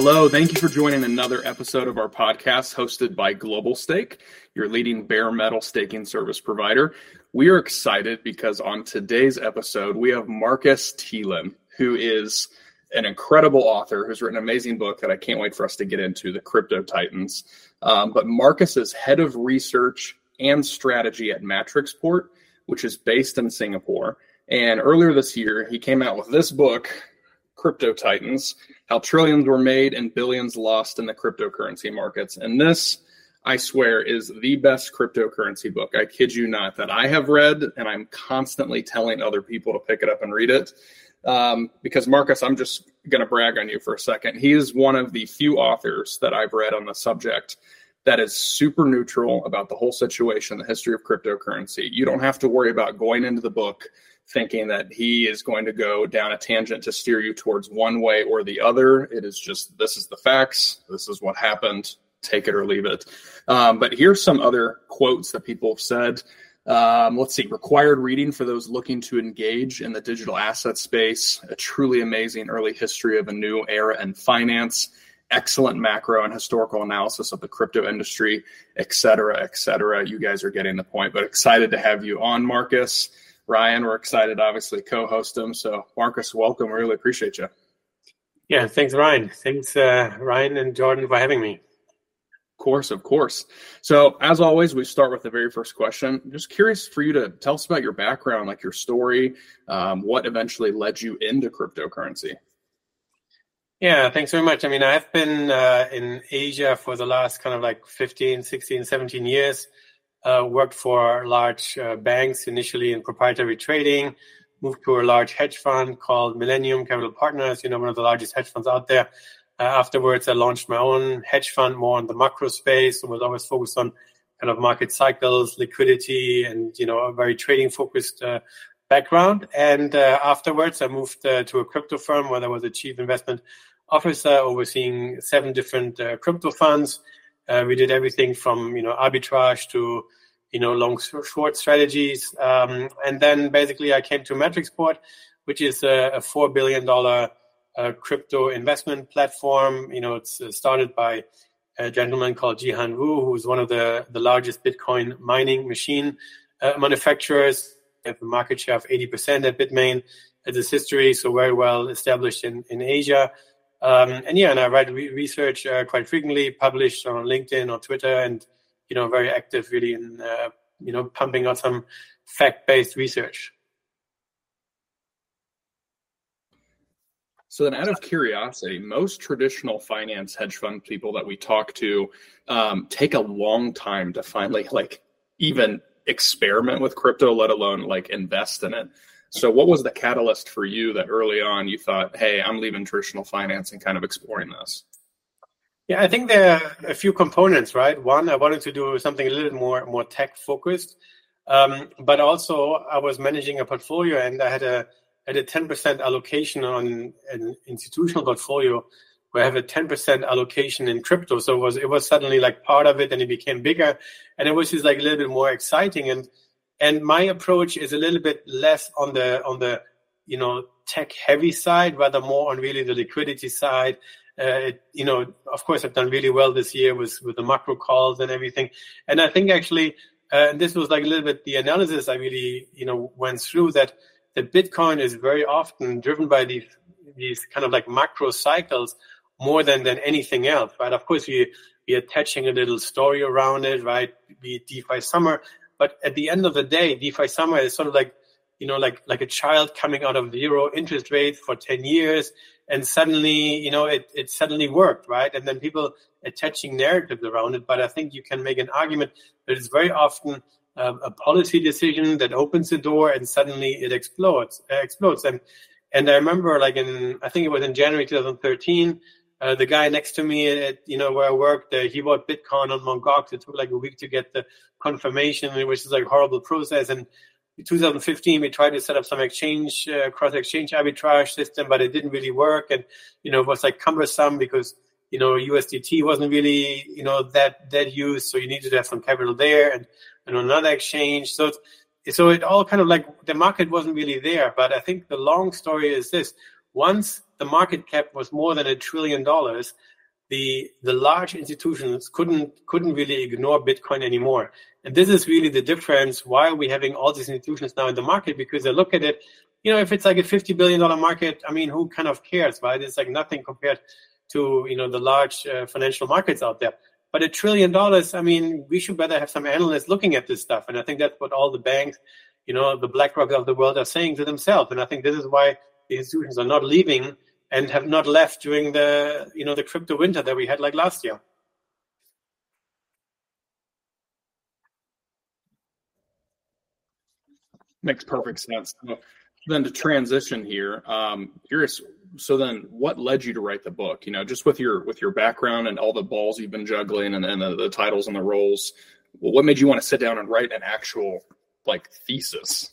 Hello, thank you for joining another episode of our podcast hosted by Global Stake, your leading bare metal staking service provider. We are excited because on today's episode, we have Markus Thielen, who is an incredible author who's written an amazing book that I can't wait for us to get into, The Crypto Titans. Um, but Markus is head of research and strategy at Matrixport, which is based in Singapore. And earlier this year, he came out with this book, Crypto Titans How Trillions Were Made and Billions Lost in the Cryptocurrency Markets. And this, I swear, is the best cryptocurrency book. I kid you not, that I have read, and I'm constantly telling other people to pick it up and read it. Um, because, Markus, I'm just going to brag on you for a second. He is one of the few authors that I've read on the subject that is super neutral about the whole situation, the history of cryptocurrency. You don't have to worry about going into the book thinking that he is going to go down a tangent to steer you towards one way or the other. It is just this is the facts, this is what happened, take it or leave it. Um, but here's some other quotes that people have said. Um, let's see, required reading for those looking to engage in the digital asset space, a truly amazing early history of a new era in finance, excellent macro and historical analysis of the crypto industry, et cetera, et cetera. You guys are getting the point, but excited to have you on, Markus. Ryan, we're excited, obviously, co-host him. So, Markus, welcome. We really appreciate you. Yeah, thanks, Ryan. Thanks, uh, Ryan and Jordan, for having me. Of course, of course. So, as always, we start with the very first question. just curious for you to tell us about your background, like your story, um, what eventually led you into cryptocurrency. Yeah, thanks very much. I mean, I've been uh, in Asia for the last kind of like 15, 16, 17 years uh, worked for large uh, banks initially in proprietary trading, moved to a large hedge fund called Millennium Capital Partners, you know, one of the largest hedge funds out there. Uh, afterwards, I launched my own hedge fund more on the macro space and was always focused on kind of market cycles, liquidity, and, you know, a very trading focused uh, background. And uh, afterwards, I moved uh, to a crypto firm where I was a chief investment officer overseeing seven different crypto funds uh, we did everything from you know arbitrage to you know long short strategies, um, and then basically I came to Matrixport, which is a, a four billion dollar uh, crypto investment platform. You know, it's uh, started by a gentleman called Jihan Wu, who's one of the the largest Bitcoin mining machine uh, manufacturers. They have a market share of 80% at Bitmain. It is history, so very well established in, in Asia. Um, and yeah, and I write re- research uh, quite frequently, published on LinkedIn or Twitter, and you know, very active really in uh, you know pumping out some fact-based research. So then, out of curiosity, most traditional finance hedge fund people that we talk to um, take a long time to finally like even experiment with crypto, let alone like invest in it. So, what was the catalyst for you that early on you thought, hey, I'm leaving traditional finance and kind of exploring this? Yeah, I think there are a few components, right? One, I wanted to do something a little more more tech focused, um, but also I was managing a portfolio and I had a had a 10% allocation on an institutional portfolio where I have a 10% allocation in crypto. So it was it was suddenly like part of it and it became bigger and it was just like a little bit more exciting. And and my approach is a little bit less on the on the you know tech heavy side rather more on really the liquidity side. Uh, it, you know of course i've done really well this year with with the macro calls and everything. And i think actually uh, this was like a little bit the analysis i really you know went through that that bitcoin is very often driven by these these kind of like macro cycles more than than anything else right? Of course we we're attaching a little story around it right? Be defi summer but at the end of the day, DeFi Summer is sort of like, you know, like like a child coming out of zero interest rates for 10 years. And suddenly, you know, it, it suddenly worked, right? And then people attaching narratives around it. But I think you can make an argument that it's very often um, a policy decision that opens the door and suddenly it explodes, uh, explodes. And, and I remember like in, I think it was in January 2013, uh, the guy next to me at you know where I worked, uh, he bought Bitcoin on Mt. Gox. It took like a week to get the confirmation, which is like a horrible process. And in 2015, we tried to set up some exchange uh, cross exchange arbitrage system, but it didn't really work, and you know it was like cumbersome because you know USDT wasn't really you know that that used, so you needed to have some capital there and and another exchange. So so it all kind of like the market wasn't really there. But I think the long story is this: once the market cap was more than a trillion dollars, the the large institutions couldn't couldn't really ignore Bitcoin anymore. And this is really the difference why are we having all these institutions now in the market because they look at it, you know, if it's like a fifty billion dollar market, I mean, who kind of cares, right? It's like nothing compared to you know the large uh, financial markets out there. But a trillion dollars, I mean, we should better have some analysts looking at this stuff. And I think that's what all the banks, you know, the BlackRock of the world are saying to themselves. And I think this is why the institutions are not leaving and have not left during the you know the crypto winter that we had like last year. Makes perfect sense. So then to transition here, um, curious. So then, what led you to write the book? You know, just with your with your background and all the balls you've been juggling, and, and the, the titles and the roles, well, what made you want to sit down and write an actual like thesis?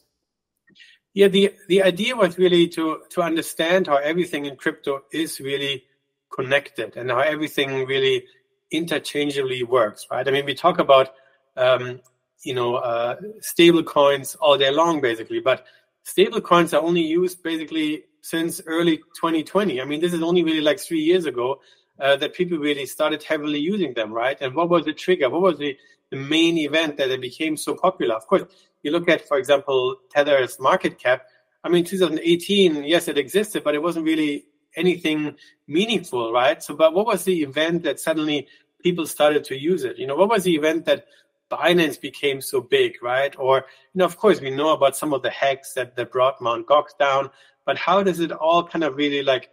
Yeah, the the idea was really to to understand how everything in crypto is really connected and how everything really interchangeably works, right? I mean, we talk about um, you know uh, stable coins all day long, basically, but stable coins are only used basically since early 2020. I mean, this is only really like three years ago uh, that people really started heavily using them, right? And what was the trigger? What was the the main event that it became so popular? Of course, you look at, for example, Tether's market cap. I mean, 2018, yes, it existed, but it wasn't really anything meaningful, right? So, but what was the event that suddenly people started to use it? You know, what was the event that Binance became so big, right? Or, you know, of course, we know about some of the hacks that, that brought Mt. Gox down, but how does it all kind of really like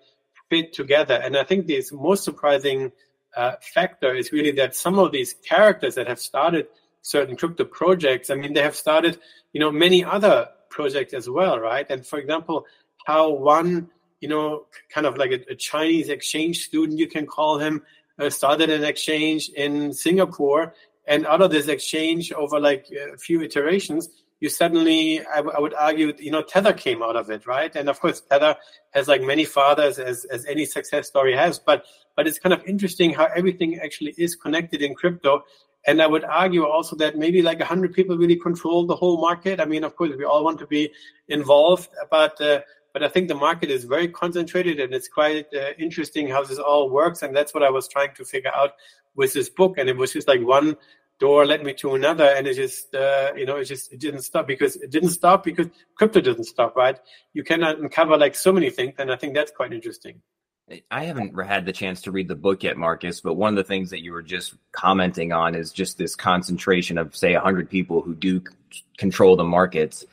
fit together? And I think the most surprising uh, factor is really that some of these characters that have started – certain crypto projects. I mean, they have started, you know, many other projects as well, right? And for example, how one, you know, kind of like a, a Chinese exchange student, you can call him, uh, started an exchange in Singapore, and out of this exchange, over like a few iterations, you suddenly, I, w- I would argue, you know, Tether came out of it, right? And of course, Tether has like many fathers, as as any success story has, but but it's kind of interesting how everything actually is connected in crypto and I would argue also that maybe like 100 people really control the whole market. I mean, of course, we all want to be involved, but uh, but I think the market is very concentrated, and it's quite uh, interesting how this all works. And that's what I was trying to figure out with this book. And it was just like one door led me to another, and it just uh, you know it just it didn't stop because it didn't stop because crypto didn't stop, right? You cannot uncover like so many things, and I think that's quite interesting. I haven't had the chance to read the book yet, Markus, but one of the things that you were just commenting on is just this concentration of, say, 100 people who do c- control the markets.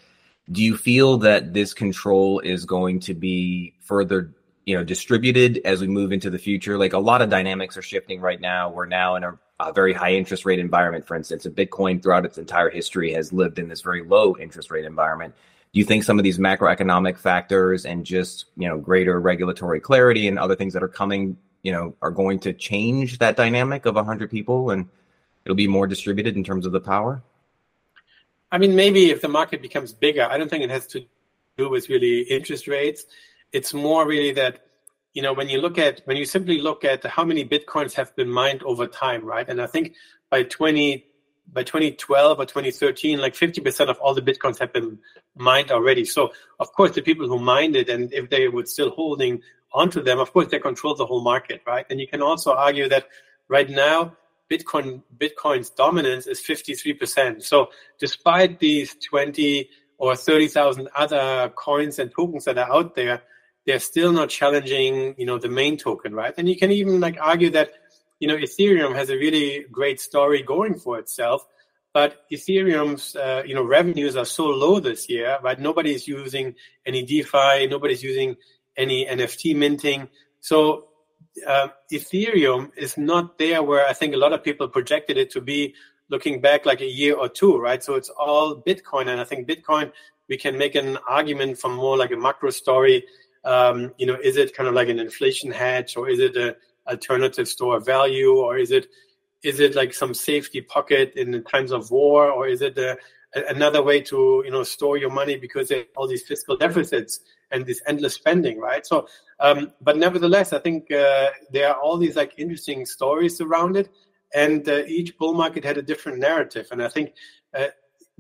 Do you feel that this control is going to be further, you know, distributed as we move into the future? Like a lot of dynamics are shifting right now. We're now in a, a very high interest rate environment, for instance. Bitcoin, throughout its entire history, has lived in this very low interest rate environment do you think some of these macroeconomic factors and just you know greater regulatory clarity and other things that are coming you know are going to change that dynamic of 100 people and it'll be more distributed in terms of the power? I mean maybe if the market becomes bigger i don't think it has to do with really interest rates. It's more really that you know when you look at when you simply look at how many bitcoins have been mined over time right? And i think by 20 by 2012 or 2013, like 50% of all the bitcoins have been mined already. So, of course, the people who mined it, and if they were still holding onto them, of course, they control the whole market, right? And you can also argue that right now, Bitcoin Bitcoin's dominance is 53%. So, despite these 20 or 30,000 other coins and tokens that are out there, they're still not challenging, you know, the main token, right? And you can even like argue that you know, Ethereum has a really great story going for itself, but Ethereum's, uh, you know, revenues are so low this year, right? Nobody's using any DeFi, nobody's using any NFT minting. So uh, Ethereum is not there where I think a lot of people projected it to be looking back like a year or two, right? So it's all Bitcoin. And I think Bitcoin, we can make an argument from more like a macro story. Um, you know, is it kind of like an inflation hedge or is it a alternative store of value, or is it is it like some safety pocket in times of war, or is it a, another way to you know store your money because there all these fiscal deficits and this endless spending, right? So, um, but nevertheless, I think uh, there are all these like interesting stories around it, and uh, each bull market had a different narrative, and I think. Uh,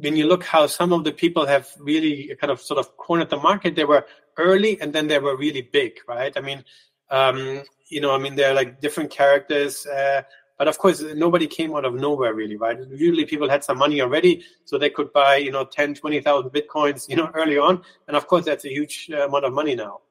when you look how some of the people have really kind of sort of cornered the market, they were early and then they were really big, right? I mean, um, you know, I mean, they're like different characters. Uh, but of course, nobody came out of nowhere, really, right? Usually, people had some money already, so they could buy, you know, 10, 20,000 bitcoins, you know, early on. And of course, that's a huge uh, amount of money now.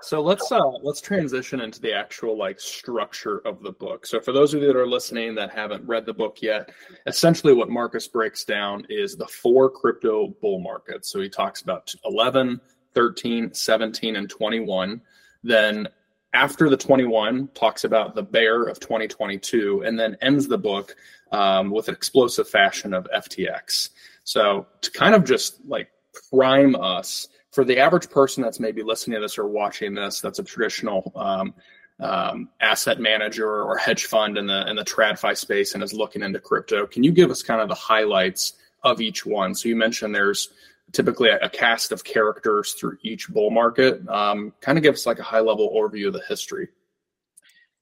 So let's uh let's transition into the actual like structure of the book. So for those of you that are listening that haven't read the book yet, essentially what Markus breaks down is the four crypto bull markets. So he talks about 11, 13, 17 and 21. Then after the 21 talks about the bear of 2022 and then ends the book um, with an explosive fashion of FTX. So to kind of just like prime us for the average person that's maybe listening to this or watching this, that's a traditional um, um, asset manager or hedge fund in the in the TradFi space and is looking into crypto. Can you give us kind of the highlights of each one? So you mentioned there's typically a, cast of characters through each bull market. Um, kind of give us like a high level overview of the history.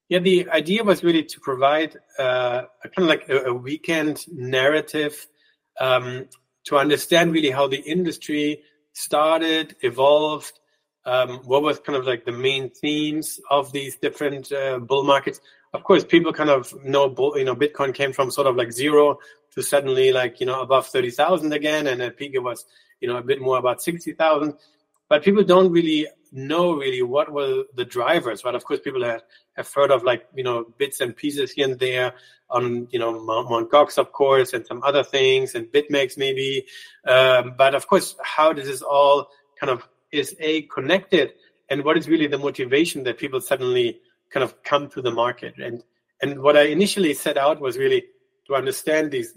Yeah, the idea was really to provide uh, a kind of like a, a weekend narrative um, to understand really how the industry started, evolved, um, what was kind of like the main themes of these different uh, bull markets. Of course, people kind of know, bull, you know, Bitcoin came from sort of like zero to suddenly like you know above thirty thousand again, and at peak it was you know, a bit more about 60,000. But people don't really know really what were the drivers, but Of course, people have, have heard of like, you know, bits and pieces here and there on, you know, Mount Gox, of course, and some other things and BitMEX maybe. Um, but of course, how does this all kind of is A connected and what is really the motivation that people suddenly kind of come to the market? And, and what I initially set out was really to understand these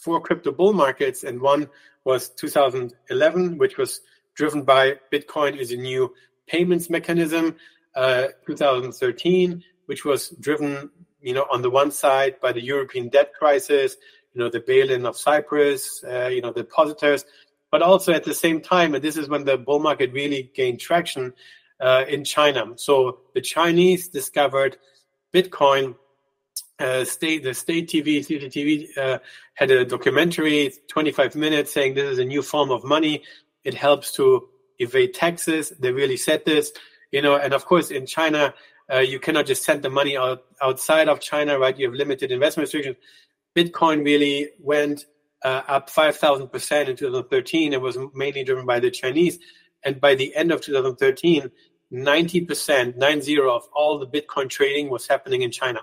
four crypto bull markets and one was 2011, which was driven by Bitcoin as a new payments mechanism. Uh, 2013, which was driven, you know, on the one side by the European debt crisis, you know, the bail-in of Cyprus, uh, you know, the depositors, but also at the same time, and this is when the bull market really gained traction uh, in China. So the Chinese discovered Bitcoin uh, state the state TV, CCTV uh, had a documentary, 25 minutes, saying this is a new form of money. It helps to evade taxes. They really said this, you know. And of course, in China, uh, you cannot just send the money out outside of China, right? You have limited investment restrictions. Bitcoin really went uh, up 5,000 percent in 2013. It was mainly driven by the Chinese, and by the end of 2013, 90 percent, nine zero of all the Bitcoin trading was happening in China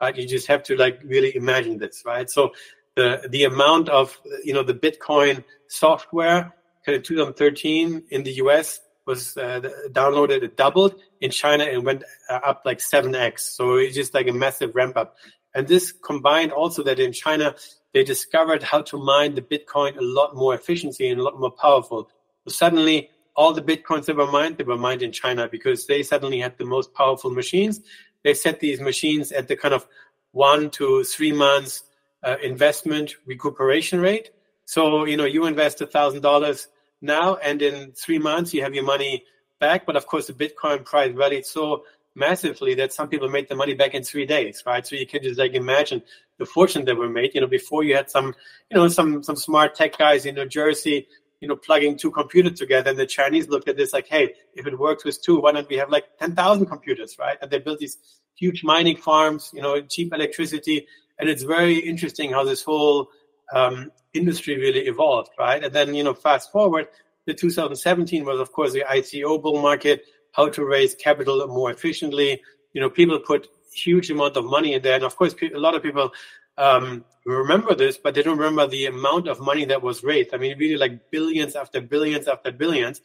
right? You just have to like really imagine this, right? So the the amount of you know the Bitcoin software kind of 2013 in the US was uh, downloaded, it doubled in China and went uh, up like 7x. So it's just like a massive ramp up. And this combined also that in China, they discovered how to mine the Bitcoin a lot more efficiently and a lot more powerful. So suddenly, all the Bitcoins that were mined, they were mined in China because they suddenly had the most powerful machines they set these machines at the kind of one to three months uh, investment recuperation rate. So, you know, you invest a thousand dollars now and in three months you have your money back. But of course the Bitcoin price rallied so massively that some people made the money back in three days, right? So you can just like imagine the fortune that were made. You know, before you had some, you know, some some smart tech guys in New Jersey you know, plugging two computers together. And the Chinese looked at this like, hey, if it works with two, why don't we have like 10,000 computers, right? And they built these huge mining farms, you know, cheap electricity. And it's very interesting how this whole um, industry really evolved, right? And then, you know, fast forward, the 2017 was, of course, the ICO bull market, how to raise capital more efficiently. You know, people put huge amount of money in there. And of course, a lot of people um, remember this, but they don't remember the amount of money that was raised. I mean, really like billions after billions after billions.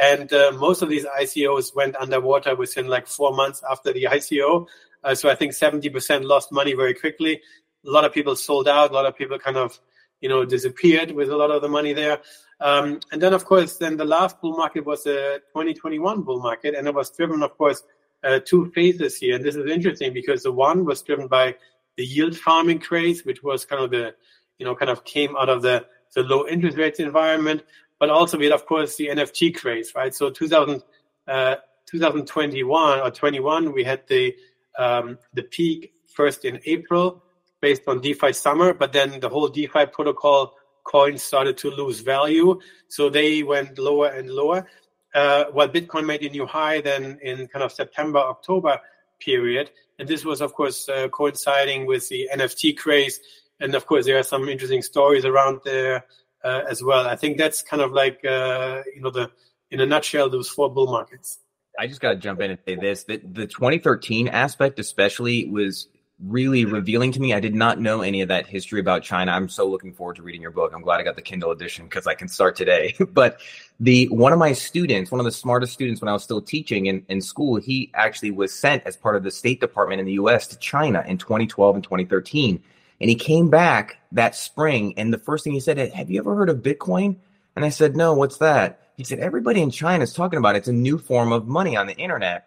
And uh, most of these ICOs went underwater within like four months after the ICO. Uh, so I think 70% lost money very quickly. A lot of people sold out. A lot of people kind of, you know, disappeared with a lot of the money there. Um, and then, of course, then the last bull market was the 2021 bull market. And it was driven, of course, uh, two phases here. And this is interesting because the one was driven by the yield farming craze, which was kind of the, you know, kind of came out of the, the low interest rates environment, but also we had, of course, the NFT craze, right? So 2000, uh, 2021 or 21, we had the, um, the peak first in April based on DeFi summer, but then the whole DeFi protocol coins started to lose value. So they went lower and lower. Uh, while Bitcoin made a new high then in kind of September, October period. And this was, of course, uh, coinciding with the NFT craze. And of course, there are some interesting stories around there uh, as well. I think that's kind of like, uh, you know, the in a nutshell, those four bull markets. I just got to jump in and say this: that the 2013 aspect, especially, was really revealing to me. I did not know any of that history about China. I'm so looking forward to reading your book. I'm glad I got the Kindle edition because I can start today. but the one of my students, one of the smartest students when I was still teaching in, in school, he actually was sent as part of the State Department in the US to China in 2012 and 2013. And he came back that spring, and the first thing he said, Have you ever heard of Bitcoin? And I said, No, what's that? He said, Everybody in China is talking about it. It's a new form of money on the internet.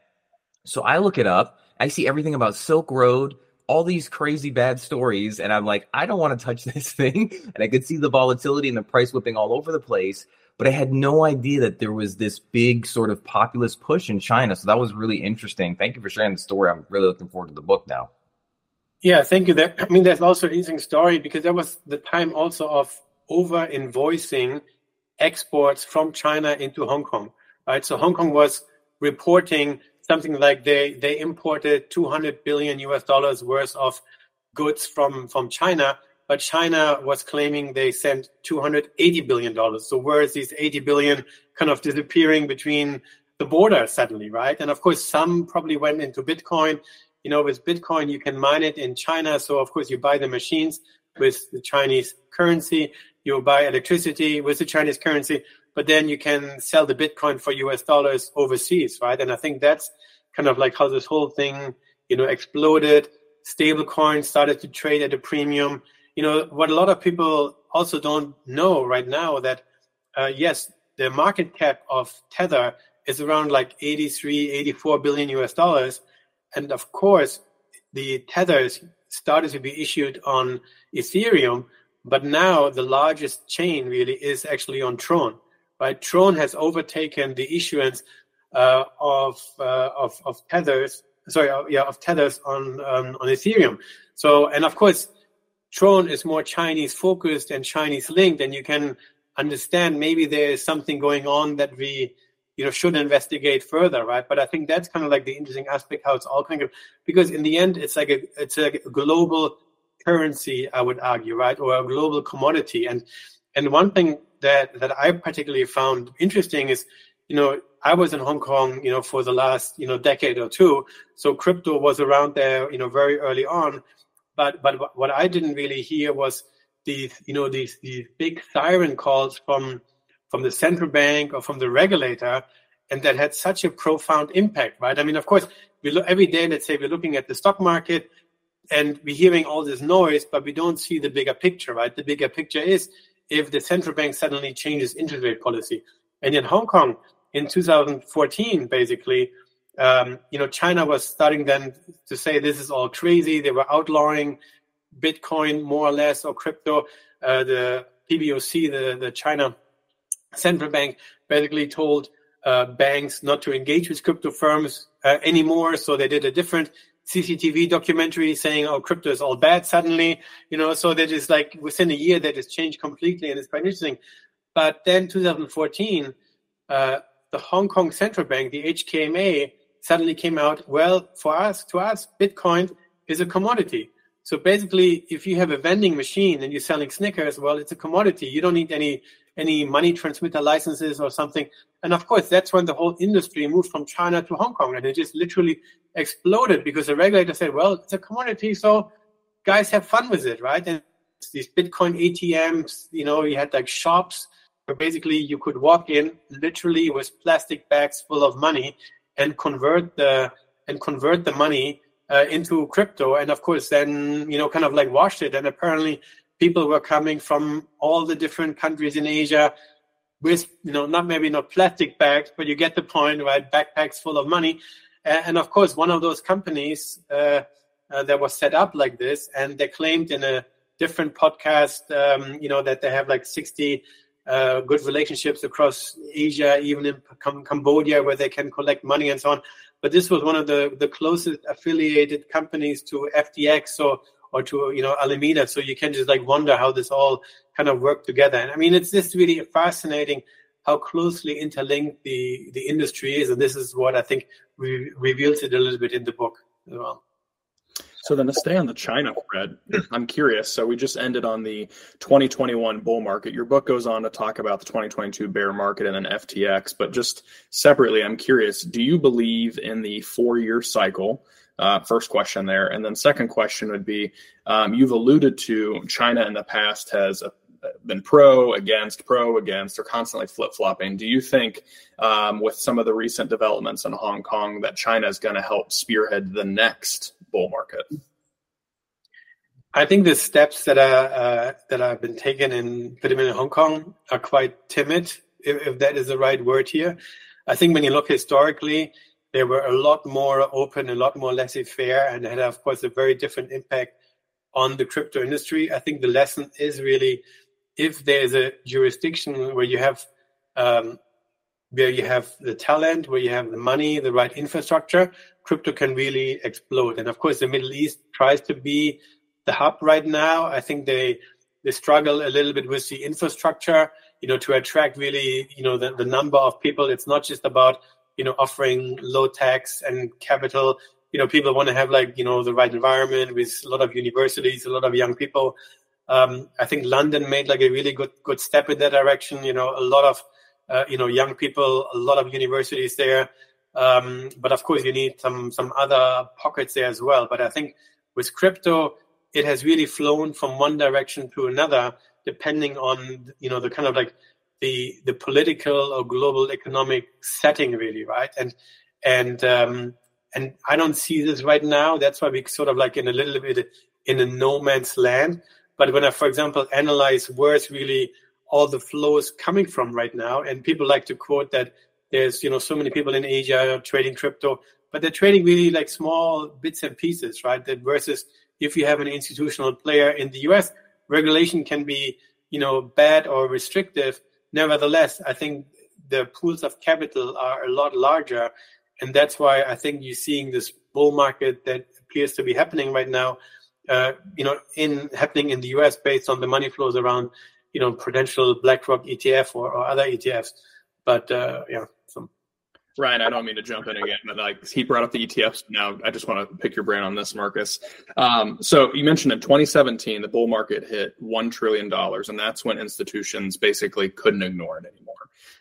So I look it up. I see everything about Silk Road, all these crazy bad stories and i'm like i don't want to touch this thing. And i could see the volatility and the price whipping all over the place but i had no idea that there was this big sort of populist push in china. So that was really interesting. Thank you for sharing the story. I'm really looking forward to the book now. Yeah thank you. That i mean there's also an interesting story because that was the time also of over invoicing exports from china into hong kong right? So hong kong was reporting something like they they imported 200 billion US dollars worth of goods from from China, but China was claiming they sent 280 billion dollars. So where is these 80 billion kind of disappearing between the border suddenly, right? And of course, some probably went into Bitcoin. You know, with Bitcoin, you can mine it in China. So of course, you buy the machines with the Chinese currency. You buy electricity with the Chinese currency but then you can sell the Bitcoin for US dollars overseas, right? And I think that's kind of like how this whole thing, you know, exploded. Stable coins started to trade at a premium. You know, what a lot of people also don't know right now that, uh, yes, the market cap of Tether is around like 83, 84 billion US dollars. And of course, the Tethers started to be issued on Ethereum, but now the largest chain really is actually on Tron right? Tron has overtaken the issuance uh, of, uh, of of tethers. Sorry, uh, yeah, of tethers on um, on Ethereum. So, and of course, Tron is more Chinese focused and Chinese linked, and you can understand maybe there is something going on that we you know should investigate further right but i think that's kind of like the interesting aspect how it's all kind of because in the end it's like a it's like a global currency i would argue right or a global commodity and and one thing that that I particularly found interesting is, you know, I was in Hong Kong, you know, for the last you know decade or two, so crypto was around there, you know, very early on. But but what I didn't really hear was these you know these these big siren calls from from the central bank or from the regulator, and that had such a profound impact, right? I mean, of course, we look every day. Let's say we're looking at the stock market, and we're hearing all this noise, but we don't see the bigger picture, right? The bigger picture is if the central bank suddenly changes interest rate policy. And in Hong Kong in 2014, basically, um, you know, China was starting then to say this is all crazy. They were outlawing Bitcoin more or less or crypto. Uh, the PBOC, the, the China central bank, basically told uh, banks not to engage with crypto firms uh, anymore. So they did a different CCTV documentary saying, "Oh, crypto is all bad." Suddenly, you know, so that is like within a year that has changed completely, and it's quite interesting. But then, 2014, uh, the Hong Kong Central Bank, the HKMA, suddenly came out. Well, for us, to us, Bitcoin is a commodity. So basically, if you have a vending machine and you're selling Snickers, well, it's a commodity. You don't need any any money transmitter licenses or something. And of course, that's when the whole industry moved from China to Hong Kong, and it just literally exploded because the regulator said, "Well, it's a commodity, so guys have fun with it, right?" And these Bitcoin ATMs, you know, you had like shops where basically you could walk in literally with plastic bags full of money and convert the and convert the money uh, into crypto and of course then you know kind of like washed it and apparently people were coming from all the different countries in asia with you know not maybe not plastic bags but you get the point right? Backpacks full of money. And of course one of those companies uh, uh, that was set up like this and they claimed in a different podcast um, you know that they have like 60 uh, good relationships across asia even in cambodia where they can collect money and so on. But this was one of the, the closest affiliated companies to FTX or or to you know Alameda. So you can just like wonder how this all kind of work together. And I mean, it's just really fascinating how closely interlinked the the industry is, and this is what I think we reveals it a little bit in the book as well. So then to stay on the China thread, I'm curious. So we just ended on the 2021 bull market. Your book goes on to talk about the 2022 bear market and then FTX. But just separately, I'm curious, do you believe in the four year cycle? Uh, first question there. And then second question would be, um, you've alluded to China in the past has been pro, against, pro, against. They're constantly flip flopping. Do you think, um, with some of the recent developments in Hong Kong, that China is going to help spearhead the next bull market? I think the steps that are uh, that have been taken in particularly in Hong Kong are quite timid, if, if, that is the right word here. I think when you look historically, they were a lot more open, a lot more laissez-faire, and had, of course, a very different impact on the crypto industry. I think the lesson is really if there is a jurisdiction where you have um, where you have the talent, where you have the money, the right infrastructure, crypto can really explode. And of course, the Middle East tries to be the hub right now. I think they they struggle a little bit with the infrastructure, you know, to attract really, you know, the, the number of people. It's not just about, you know, offering low tax and capital. You know, people want to have like, you know, the right environment with a lot of universities, a lot of young people. Um, I think London made like a really good good step in that direction. You know, a lot of uh, you know young people, a lot of universities there. Um, but of course, you need some some other pockets there as well. But I think with crypto, it has really flown from one direction to another, depending on you know the kind of like the the political or global economic setting, really, right? And and um, and I don't see this right now. That's why we sort of like in a little bit in a no man's land. But when I, for example, analyze where's really all the flows coming from right now, and people like to quote that there's you know so many people in Asia trading crypto, but they're trading really like small bits and pieces, right? That versus if you have an institutional player in the US, regulation can be you know bad or restrictive. Nevertheless, I think the pools of capital are a lot larger, and that's why I think you're seeing this bull market that appears to be happening right now. Uh, you know, in happening in the US based on the money flows around, you know, potential BlackRock ETF or, or other ETFs. But uh, yeah, Ryan, I don't mean to jump in again, but like he brought up the ETFs. Now I just want to pick your brain on this, Markus. Um, so you mentioned in 2017 the bull market hit one trillion dollars, and that's when institutions basically couldn't ignore it anymore.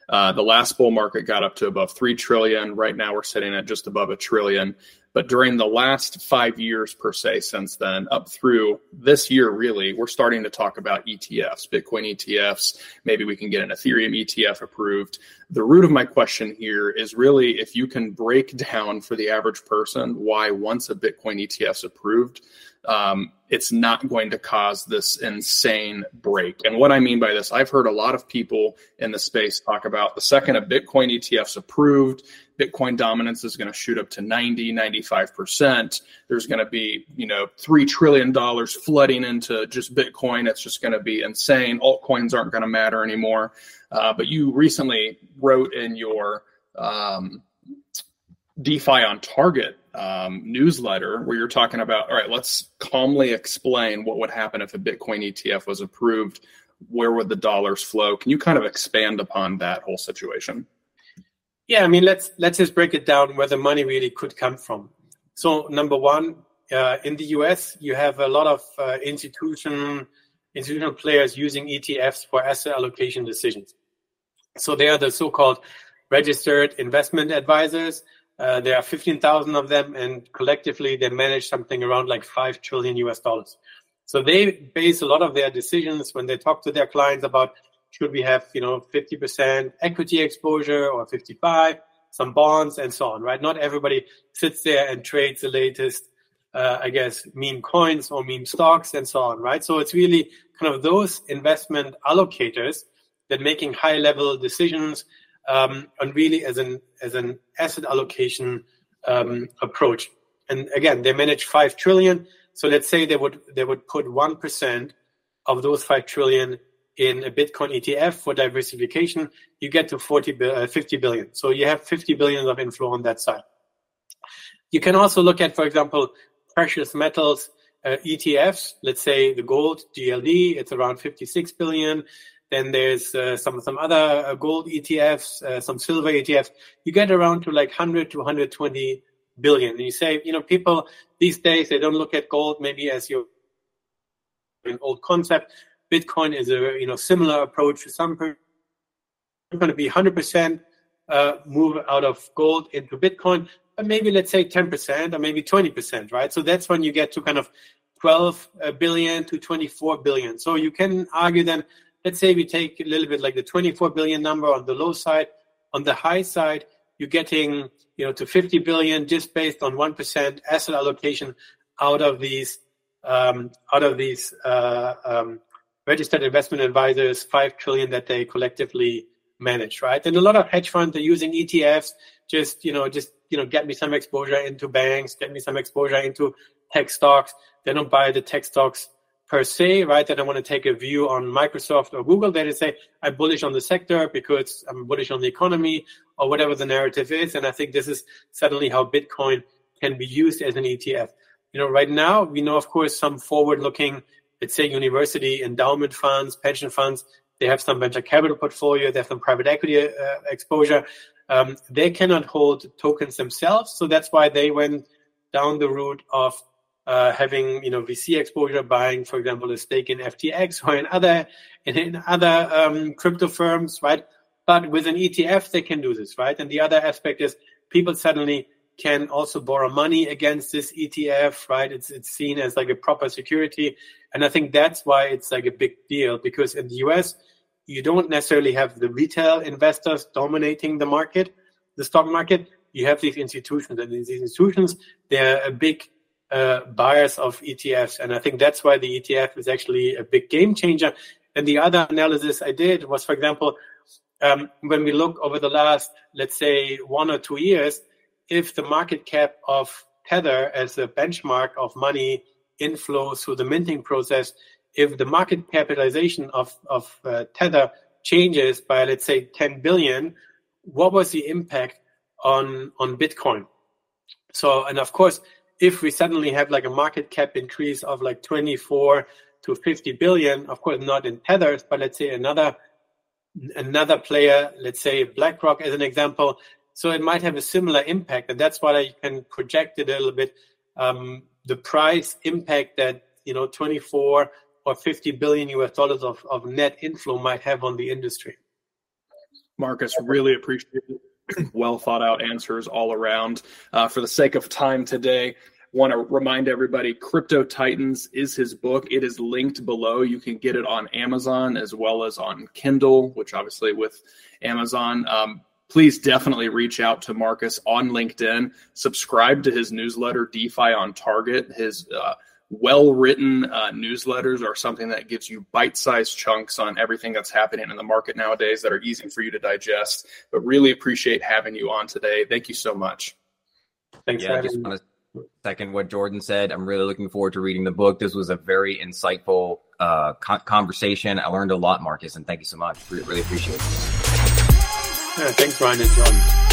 Uh, the last bull market got up to above three trillion. Right now we're sitting at just above a trillion. But during the last five years, per se, since then, up through this year, really, we're starting to talk about ETFs, Bitcoin ETFs. Maybe we can get an Ethereum ETF approved. The root of my question here is really if you can break down for the average person why once a Bitcoin ETF is approved, um, it's not going to cause this insane break. And what I mean by this, I've heard a lot of people in the space talk about the second a Bitcoin ETF's approved, Bitcoin dominance is going to shoot up to 90, 95%. There's going to be, you know, $3 trillion flooding into just Bitcoin. It's just going to be insane. Altcoins aren't going to matter anymore. Uh, but you recently wrote in your um, DeFi on Target um, newsletter where you're talking about, all right, let's calmly explain what would happen if a Bitcoin ETF was approved. Where would the dollars flow? Can you kind of expand upon that whole situation? Yeah, I mean, let's let's just break it down where the money really could come from. So, number one, uh, in the U.S., you have a lot of uh, institution institutional players using ETFs for asset allocation decisions. So they are the so-called registered investment advisors. Uh, there are 15,000 of them, and collectively they manage something around like 5 trillion US dollars. So they base a lot of their decisions when they talk to their clients about should we have, you know, 50% equity exposure or 55, some bonds and so on, right? Not everybody sits there and trades the latest, uh, I guess, meme coins or meme stocks and so on, right? So it's really kind of those investment allocators that making high level decisions um, and really as an as an asset allocation um, approach. And again, they manage five trillion. So let's say they would they would put one percent of those five trillion in a Bitcoin ETF for diversification. You get to 40, uh, 50 billion. So you have 50 billion of inflow on that side. You can also look at, for example, precious metals uh, ETFs. Let's say the gold GLD, it's around 56 billion. Then there's uh, some some other uh, gold ETFs, uh, some silver ETFs. You get around to like 100 to 120 billion. And you say, you know, people these days they don't look at gold maybe as your an old concept. Bitcoin is a you know similar approach to some going to be 100% uh, move out of gold into Bitcoin, but maybe let's say 10% or maybe 20%, right? So that's when you get to kind of 12 uh, to 24 billion. So you can argue then, let's say we take a little bit like the 24 billion number on the low side. On the high side, you're getting you know to 50 billion just based on 1% asset allocation out of these um, out of these uh, um, registered investment advisors, five trillion that they collectively manage, right? And a lot of hedge funds are using ETFs, just you know, just you know, get me some exposure into banks, get me some exposure into tech stocks. They don't buy the tech stocks per se, right? That don't want to take a view on Microsoft or Google. They just say, I'm bullish on the sector because I'm bullish on the economy or whatever the narrative is. And I think this is suddenly how Bitcoin can be used as an ETF. You know, right now we know, of course, some forward-looking, let's say, university endowment funds, pension funds. They have some venture capital portfolio. They have some private equity uh, exposure. Um, they cannot hold tokens themselves, so that's why they went down the route of uh, having you know VC exposure, buying, for example, a stake in FTX or in other in, in other um, crypto firms, right? But with an ETF, they can do this, right? And the other aspect is people suddenly can also borrow money against this ETF, right? It's it's seen as like a proper security, and I think that's why it's like a big deal because in the US, you don't necessarily have the retail investors dominating the market, the stock market. You have these institutions, and these institutions they're a big uh, buyers of ETFs, and I think that's why the ETF is actually a big game changer. And the other analysis I did was, for example, um, when we look over the last, let's say, one or two years if the market cap of Tether as a benchmark of money inflows through the minting process, if the market capitalization of, of uh, Tether changes by, let's say, 10 billion, what was the impact on, on Bitcoin? So, and of course, if we suddenly have like a market cap increase of like 24 to 50 billion, of course, not in Tethers, but let's say another another player, let's say BlackRock as an example, so it might have a similar impact, and that's why I can project it a little bit. Um, the price impact that you know 24 or 50 billion US dollars of, of net inflow might have on the industry. Markus, really appreciate it. well thought out answers all around. Uh, for the sake of time today, want to remind everybody Crypto Titans is his book. It is linked below. You can get it on Amazon as well as on Kindle, which obviously with Amazon. Um, please definitely reach out to Markus on LinkedIn. Subscribe to his newsletter, DeFi on Target. His uh, well written uh, newsletters are something that gives you bite sized chunks on everything that's happening in the market nowadays that are easy for you to digest. But really appreciate having you on today. Thank you so much. Thanks yeah, I just want to second what Jordan said. I'm really looking forward to reading the book. This was a very insightful uh, conversation. I learned a lot, Markus, and thank you so much. Really, really appreciate it. Yeah, thanks, Ryan and John.